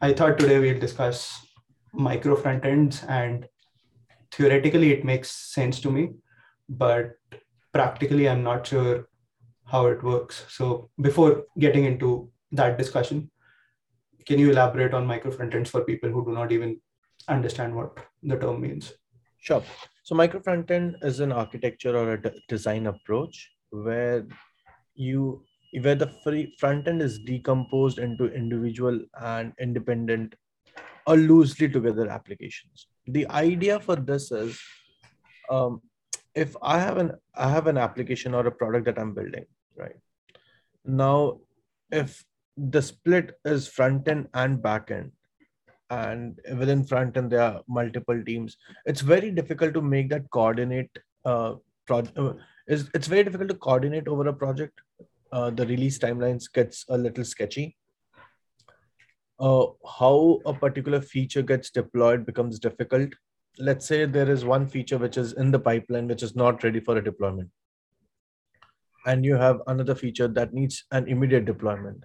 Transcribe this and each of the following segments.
I thought today we'll discuss micro front ends, and theoretically, it makes sense to me, but practically, I'm not sure how it works. So, before getting into that discussion, can you elaborate on micro front ends for people who do not even understand what the term means? Sure. So, micro front end is an architecture or a d- design approach where you where the free front end is decomposed into individual and independent or loosely together applications. The idea for this is um, if I have an I have an application or a product that I'm building, right? Now, if the split is front end and back end, and within front end there are multiple teams, it's very difficult to make that coordinate. Uh, pro- uh, is it's very difficult to coordinate over a project uh, the release timelines gets a little sketchy. Uh, how a particular feature gets deployed becomes difficult. Let's say there is one feature which is in the pipeline which is not ready for a deployment, and you have another feature that needs an immediate deployment.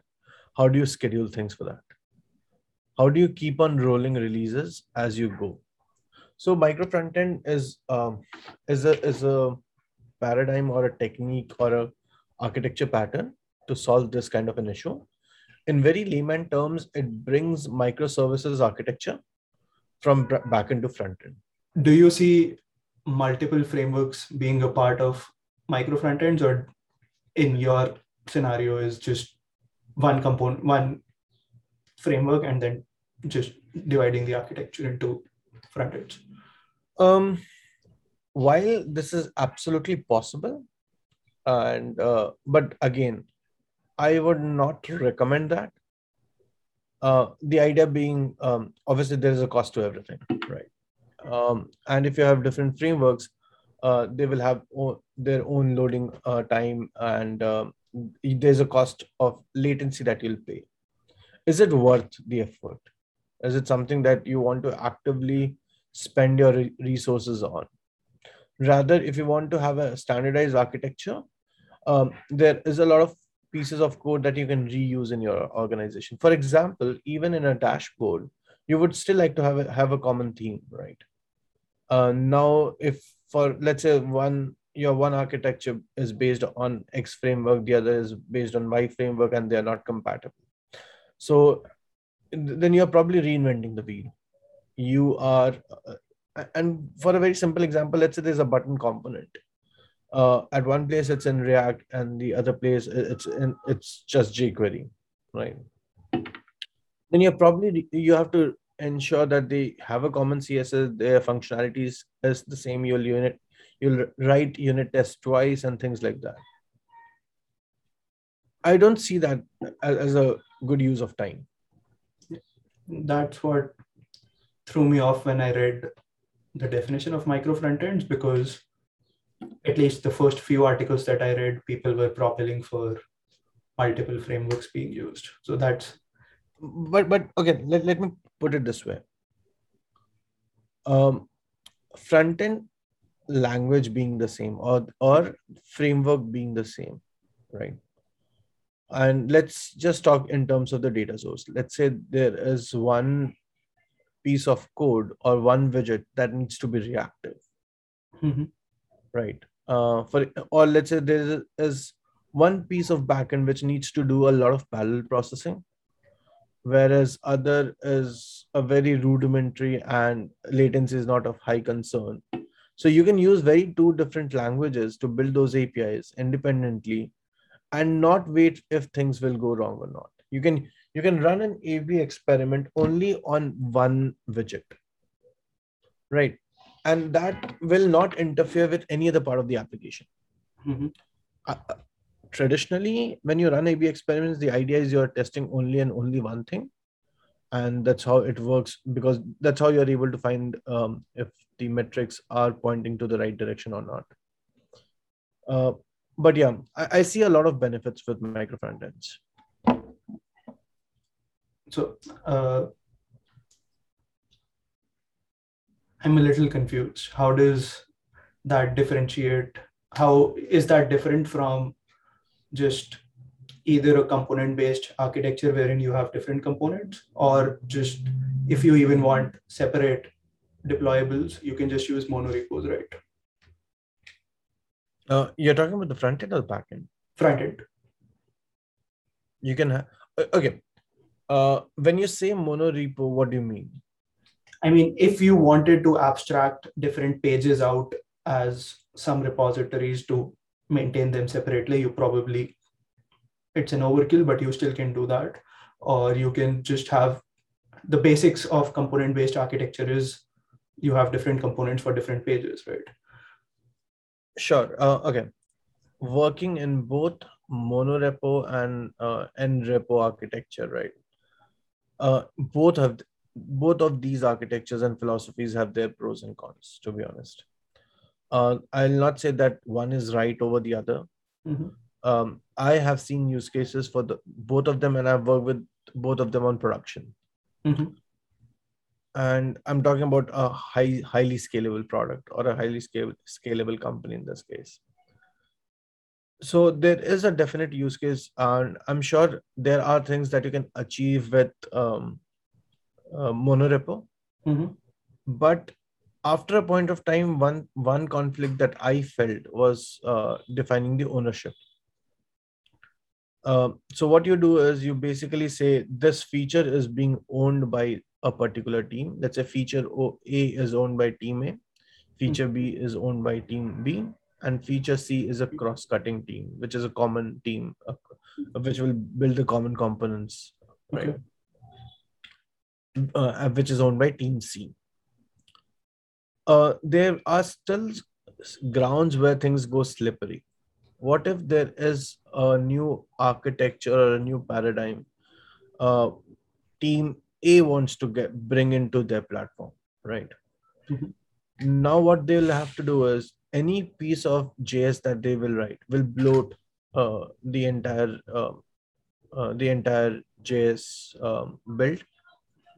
How do you schedule things for that? How do you keep on rolling releases as you go? So micro frontend is um, is a is a paradigm or a technique or a architecture pattern to solve this kind of an issue. In very layman terms, it brings microservices architecture from back into front end. Do you see multiple frameworks being a part of micro front ends, or in your scenario is just one component, one framework, and then just dividing the architecture into front ends? Um, while this is absolutely possible, and uh, but again i would not recommend that. Uh, the idea being um, obviously there is a cost to everything right? Um, and if you have different frameworks uh, they will have o- their own loading uh, time and um, there's a cost of latency that you'll pay. Is it worth the effort? Is it something that you want to actively spend your re- resources on? Rather if you want to have a standardized architecture um, there is a lot of pieces of code that you can reuse in your organization. For example, even in a dashboard, you would still like to have a, have a common theme, right? Uh, now, if for let's say one your one architecture is based on X framework, the other is based on Y framework, and they are not compatible. So then you're probably reinventing the wheel. You are, uh, and for a very simple example, let's say there's a button component uh, at one place it's in React and the other place it's in it's just jQuery, right? Then you probably you have to ensure that they have a common CSS, their functionalities is the same. You'll unit you'll write unit tests twice and things like that. I don't see that as a good use of time. That's what threw me off when I read the definition of micro frontends because at least the first few articles that I read, people were propelling for multiple frameworks being used. So that's. But but okay, let, let me put it this way. Um, front end language being the same or or framework being the same, right? And let's just talk in terms of the data source. Let's say there is one piece of code or one widget that needs to be reactive. Mm-hmm right. Uh, for or let's say there is one piece of backend which needs to do a lot of parallel processing whereas other is a very rudimentary and latency is not of high concern. So you can use very two different languages to build those apis independently and not wait if things will go wrong or not. You can you can run an ab experiment only on one widget. Right and that will not interfere with any other part of the application. Mm-hmm. Uh, traditionally, when you run A/B experiments, the idea is you're testing only and only one thing, and that's how it works because that's how you're able to find um, if the metrics are pointing to the right direction or not. Uh, but yeah, I, I, see a lot of benefits with micro front ends. So uh, I'm a little confused. How does that differentiate? How is that different from just either a component based architecture wherein you have different components or just if you even want separate deployables you can just use monorepos right Uh, you're talking about the front end or the back end? front end You can have. Okay. Uh, when you say monorepo, what do you mean? I mean if you wanted to abstract different pages out as some repositories to maintain them separately you probably it's an overkill but you still can do that or you can just have the basics of component based architecture is you have different components for different pages right Sure. Uh, okay. Working in both monorepo and uh, nrepo architecture, right? Uh, both have both of these architectures and philosophies have their pros and cons. To be honest, uh, I'll not say that one is right over the other. Mhm. Um, I have seen use cases for the both of them, and I've worked with both of them on production. Mhm. and I'm talking about a high, highly scalable product or a highly scalable, scalable company in this case. So there is a definite use case, and I'm sure there are things that you can achieve with um, uh, monorepo. Mhm. But after a point of time, one one conflict that I felt was uh, defining the ownership. Um, so what you do is you basically say this feature is being owned by a particular team. Let's say feature O- A is owned by team A, feature B is owned by team B, and feature C is a cross-cutting team, which is a common team, uh, which will build the common components, right? Okay. Uh, which is owned by team C. Uh, there are still grounds where things go slippery. What if there is a new architecture or a new paradigm? Uh, team A wants to get bring into their platform, right? Mhm. Now, what they'll have to do is any piece of JS that they will write will bloat uh, the entire uh, uh, the entire JS um, build.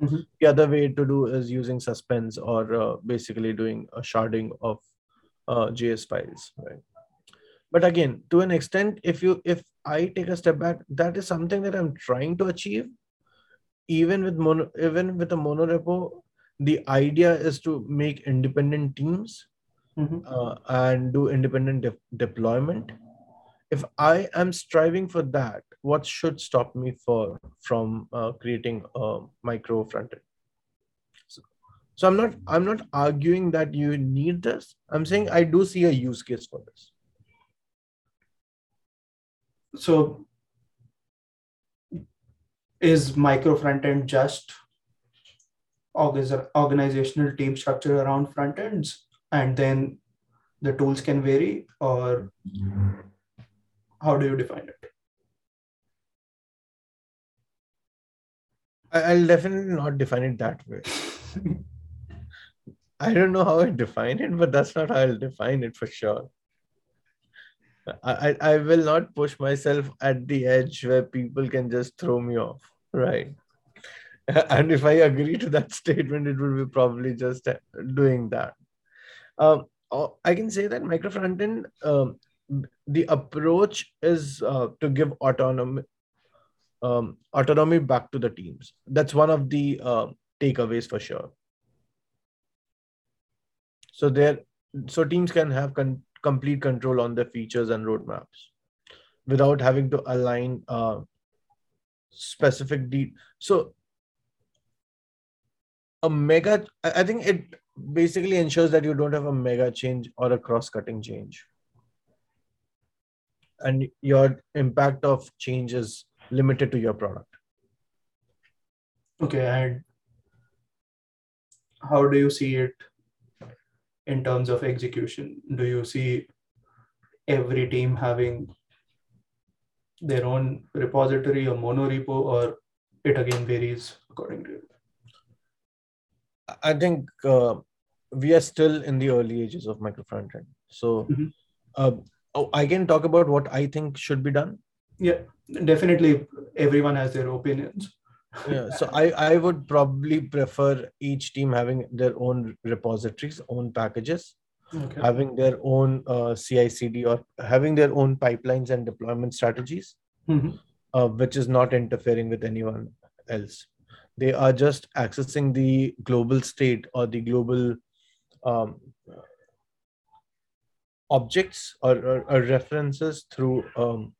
Mhm. The other way to do is using suspense or uh, basically doing a sharding of uh, JS files, right? But again, to an extent, if you if I take a step back, that is something that I'm trying to achieve. Even with mono, even with a monorepo, the idea is to make independent teams Mhm. uh, and do independent de- deployment. If I am striving for that, what should stop me for from uh, creating a micro frontend? So, so I'm not I'm not arguing that you need this. I'm saying I do see a use case for this. so is micro front end just organizational team structure around front ends and then the tools can vary or how do you define it I'll definitely not define it that way. I don't know how I define it, but that's not how I'll define it for sure. I, I, will not push myself at the edge where people can just throw me off, right? And if I agree to that statement, it would be probably just doing that. Um, uh, I can say that micro frontend, um, the approach is uh, to give autonomy, um, autonomy back to the teams. That's one of the uh, takeaways for sure. So there, so teams can have con- complete control on their features and roadmaps without having to align uh, specific de- so a mega i think it basically ensures that you don't have a mega change or a cross-cutting change and your impact of change is limited to your product. Okay and how do you see it in terms of execution? Do you see every team having their own repository or monorepo or it again varies according to you? I think uh, we are still in the early ages of micro frontend so Mhm. uh, oh, i can talk about what i think should be done yeah definitely everyone has their opinions yeah so i i would probably prefer each team having their own repositories own packages okay having their own uh, ci cd or having their own pipelines and deployment strategies Mhm. uh, which is not interfering with anyone else. They are just accessing the global state or the global um, objects or, or, or, references through um,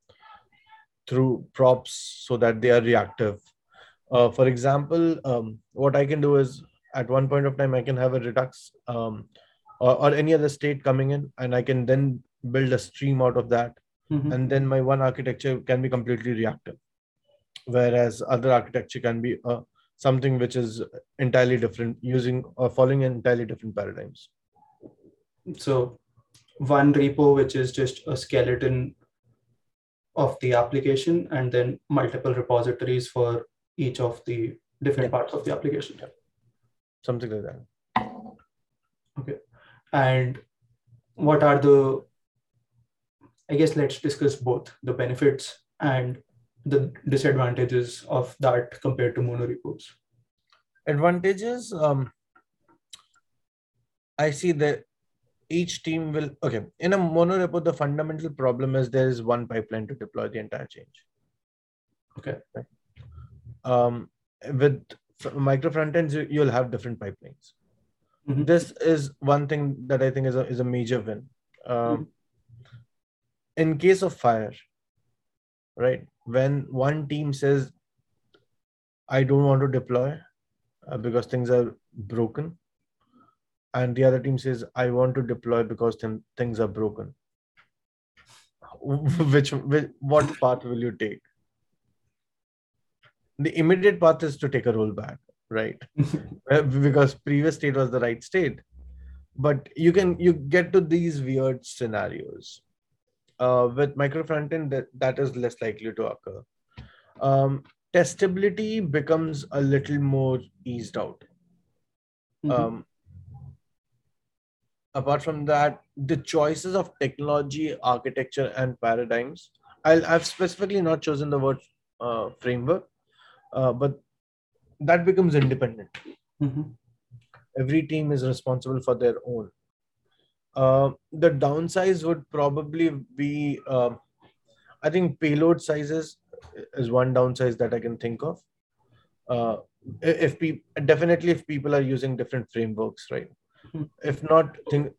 through props so that they are reactive. Uh, for example, um, what I can do is at one point of time I can have a Redux um, or, or, any other state coming in, and I can then build a stream out of that, mm-hmm. and then my one architecture can be completely reactive, whereas other architecture can be uh, something which is entirely different, using or following entirely different paradigms. So, one repo which is just a skeleton of the application, and then multiple repositories for each of the different parts of the application. Something like that. Okay. And what are the, I guess let's discuss both the benefits and the disadvantages of that compared to monorepos. Advantages, um, I see that each team will, okay, in a monorepo, the fundamental problem is there is one pipeline to deploy the entire change. Okay. Right? Um, with micro front frontends, you'll have different pipelines. Mm-hmm. This is one thing that I think is a, is a major win. Um, mm-hmm. In case of fire, right, when one team says, I don't want to deploy uh, because things are broken, and the other team says, I want to deploy because th- things are broken. which, which what path will you take? The immediate path is to take a rollback right uh, because previous state was the right state but you can you get to these weird scenarios uh, with micro frontend that, that is less likely to occur um, testability becomes a little more eased out mm-hmm. um, apart from that the choices of technology architecture and paradigms I'll, i've specifically not chosen the word uh, framework uh, but that becomes independent. Mm-hmm. Every team is responsible for their own. Uh, the downsides would probably be, uh, I think, payload sizes is one downside that I can think of. Uh, if people definitely if people are using different frameworks, right? If not, think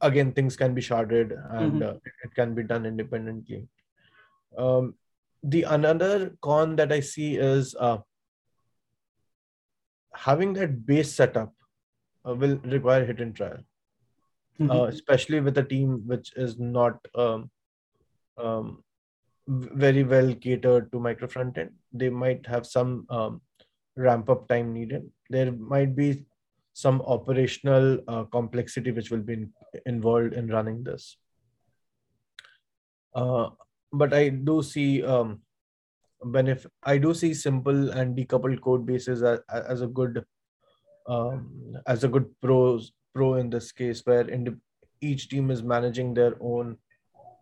again things can be sharded and mm-hmm. Uh, it can be done independently. Um, the another con that I see is uh, having that base setup uh, will require hit and trial, mm-hmm. uh, especially with a team which is not um, um, very well catered to micro front end. They might have some um, ramp up time needed. There might be some operational uh, complexity which will be in, involved in running this. Uh, but I do see um, benefit i do see simple and decoupled code bases as, as a good um, as a good pros pro in this case where in each team is managing their own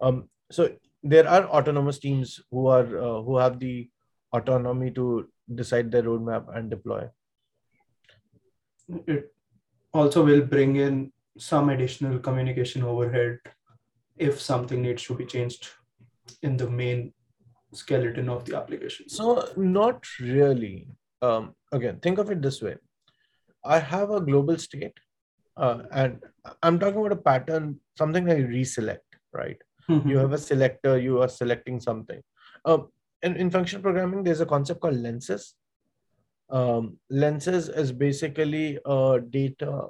um, so there are autonomous teams who are uh, who have the autonomy to decide their roadmap and deploy it also will bring in some additional communication overhead if something needs to be changed in the main skeleton of the application? So, not really. Um, again, think of it this way I have a global state, uh, and I'm talking about a pattern, something I reselect, right? Mm-hmm. You have a selector, you are selecting something. Um, in, in functional programming, there's a concept called lenses. Um, lenses is basically a data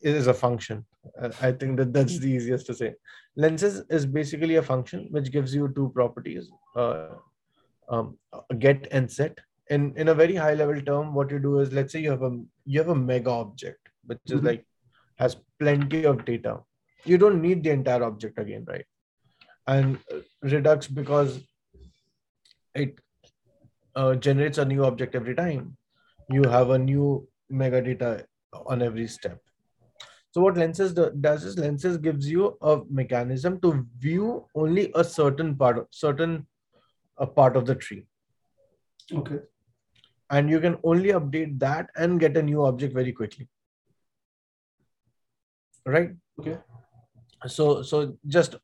it is a function. I think that that's the easiest to say. Lenses is basically a function which gives you two properties, uh, um, get and set. In in a very high level term, what you do is let's say you have a you have a mega object which is mm-hmm. like has plenty of data. You don't need the entire object again, right? And Redux because it uh, generates a new object every time. You have a new mega data on every step so what lenses do, does is lenses gives you a mechanism to view only a certain part, of, certain a part of the tree. Okay. And you can only update that and get a new object very quickly. Right. Okay. So so just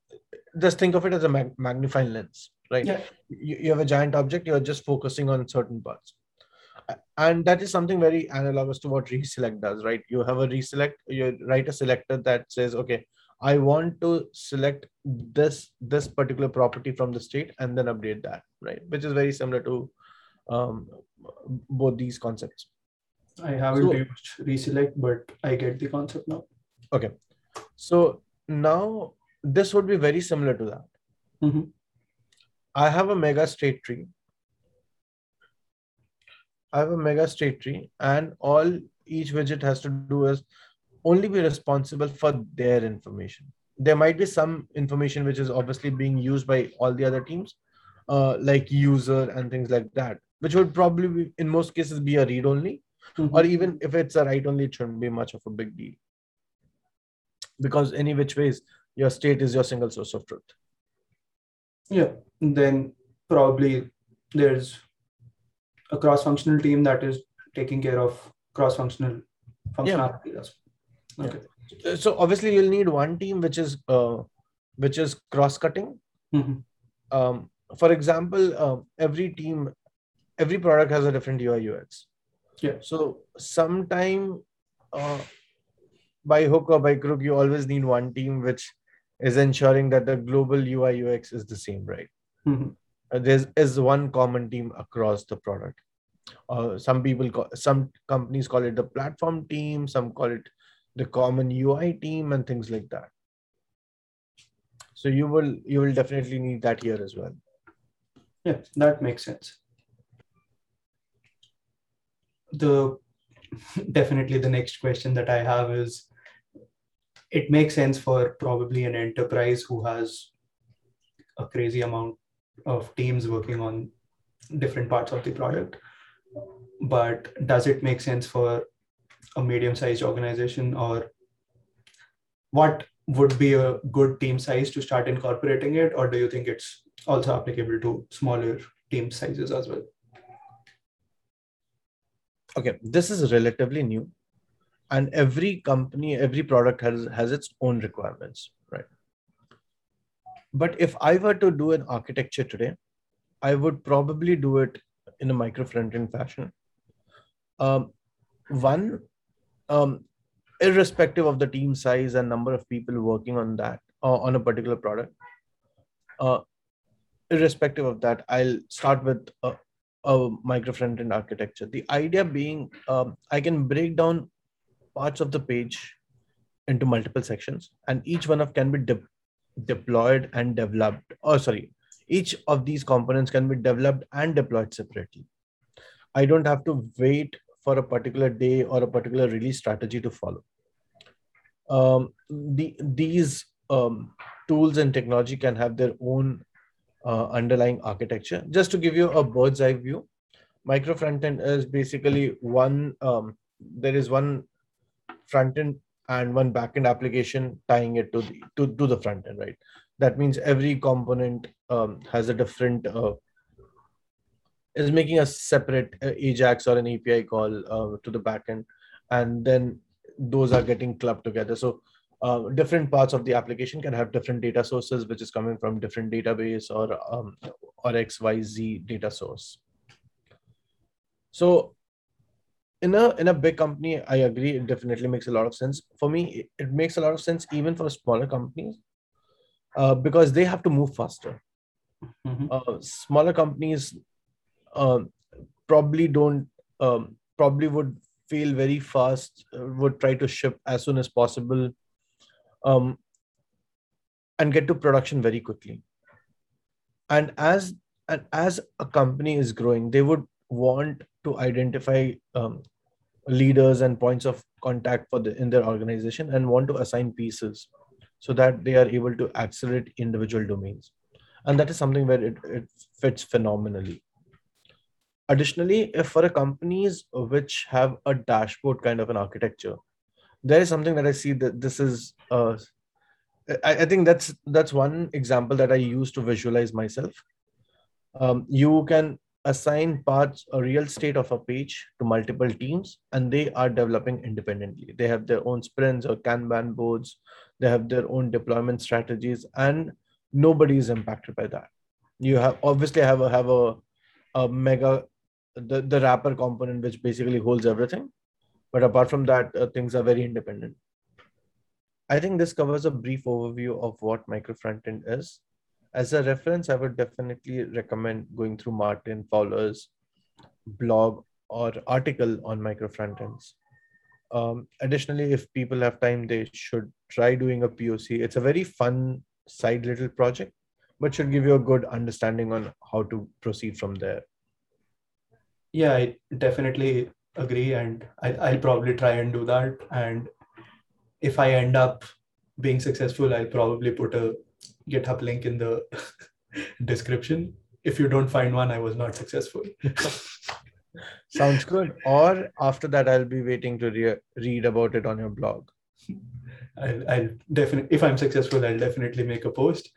just think of it as a mag- magnifying lens. Right? Yeah. You, you have a giant object, you're just focusing on certain parts. And that is something very analogous to what reselect does, right? You have a reselect, you write a selector that says, okay, I want to select this this particular property from the state and then update that, right? Which is very similar to um, both these concepts. I haven't So- used reselect, but I get the concept now. Okay. So now this would be very similar to that. Mhm. I have a mega state tree. I have a mega state tree, and all each widget has to do is only be responsible for their information. There might be some information which is obviously being used by all the other teams, uh, like user and things like that, which would probably be, in most cases be a read only, Mhm. or even if it's a write only, it shouldn't be much of a big deal. Because any which ways, your state is your single source of truth. Yeah, then probably there's a cross-functional team that is taking care of cross-functional functionality. Yeah. Okay. Uh, So obviously you'll need one team which is uh, which is cross-cutting. Mhm. Um, for example, um, every team, every product has a different UI UX. Yeah. So sometime uh, by hook or by crook, you always need one team which is ensuring that the global UI UX is the same, right? Mhm. Uh, There's is one common team across the product. Uh, some people call, some companies call it the platform team, some call it the common UI team, and things like that. So you will you will definitely need that here as well. Yeah, that makes sense. The definitely the next question that I have is it makes sense for probably an enterprise who has a crazy amount of teams working on different parts of the product. But does it make sense for a medium-sized organization or what would be a good team size to start incorporating it, or do you think it's also applicable to smaller team sizes as well? Okay, this is relatively new, and every company, every product has has its own requirements, right? But if I were to do an architecture today, I would probably do it in a micro front-end fashion. Um, one, um, irrespective of the team size and number of people working on that uh, on a particular product, uh, irrespective of that, I'll start with a, a micro front-end architecture. The idea being, um, I can break down parts of the page into multiple sections, and each one of can be de- deployed and developed. Oh, sorry, each of these components can be developed and deployed separately. I don't have to wait for a particular day or a particular release strategy to follow. Um, the, these um, tools and technology can have their own uh, underlying architecture. Just to give you a bird's eye view, micro front end is basically one, um, there is one front end and one backend application tying it to the, to, to the front end, right? That means every component um, has a different uh, is making a separate uh, Ajax or an API call uh, to the backend, and then those are getting clubbed together. So uh, different parts of the application can have different data sources, which is coming from different database or um, or XYZ data source. So in a in a big company, I agree, it definitely makes a lot of sense. For me, it, it makes a lot of sense even for smaller companies uh, because they have to move faster. Mhm. Uh, smaller companies um, probably don't um, probably would fail very fast uh, would try to ship as soon as possible um, and get to production very quickly and as and as a company is growing they would want to identify um, leaders and points of contact for the in their organization and want to assign pieces so that they are able to accelerate individual domains. And that is something where it, it fits phenomenally. Additionally if for a companies which have a dashboard kind of an architecture there is something that i see that this is uh, I, I think that's that's one example that i use to visualize myself. Um, you can assign parts a real state of a page to multiple teams and they are developing independently they have their own sprints or kanban boards they have their own deployment strategies and nobody is impacted by that You have obviously have a have a a mega the the wrapper component which basically holds everything, but apart from that, uh, things are very independent. I think this covers a brief overview of what micro frontend is. As a reference, I would definitely recommend going through Martin Fowler's blog or article on micro frontends. Um, additionally, if people have time, they should try doing a POC. It's a very fun side little project, but should give you a good understanding on how to proceed from there. Yeah, I definitely agree, and I, I'll probably try and do that. And if I end up being successful, I'll probably put a GitHub link in the description. If you don't find one, I was not successful. Sounds good. Or after that, I'll be waiting to re- read about it on your blog. I'll, I'll definitely, if I'm successful, I'll definitely make a post.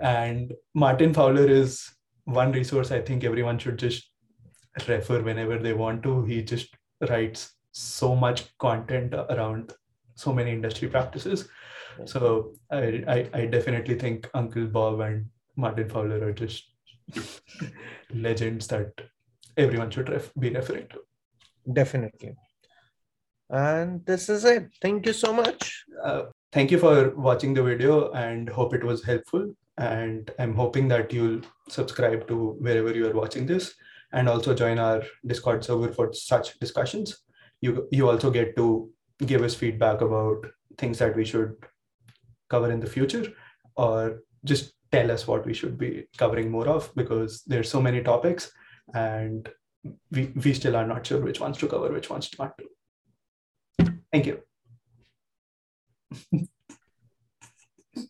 And Martin Fowler is one resource I think everyone should just refer whenever they want to. He just writes so much content around so many industry practices. So I, I, I definitely think Uncle Bob and Martin Fowler are just legends that everyone should ref- be referring to. Definitely. And this is it. Thank you so much. Uh, thank you for watching the video and hope it was helpful. And I'm hoping that you'll subscribe to wherever you are watching this and also join our Discord server for such discussions. You, you also get to give us feedback about things that we should cover in the future or just tell us what we should be covering more of because there's so many topics and we, we still are not sure which ones to cover, which ones not to. Thank you.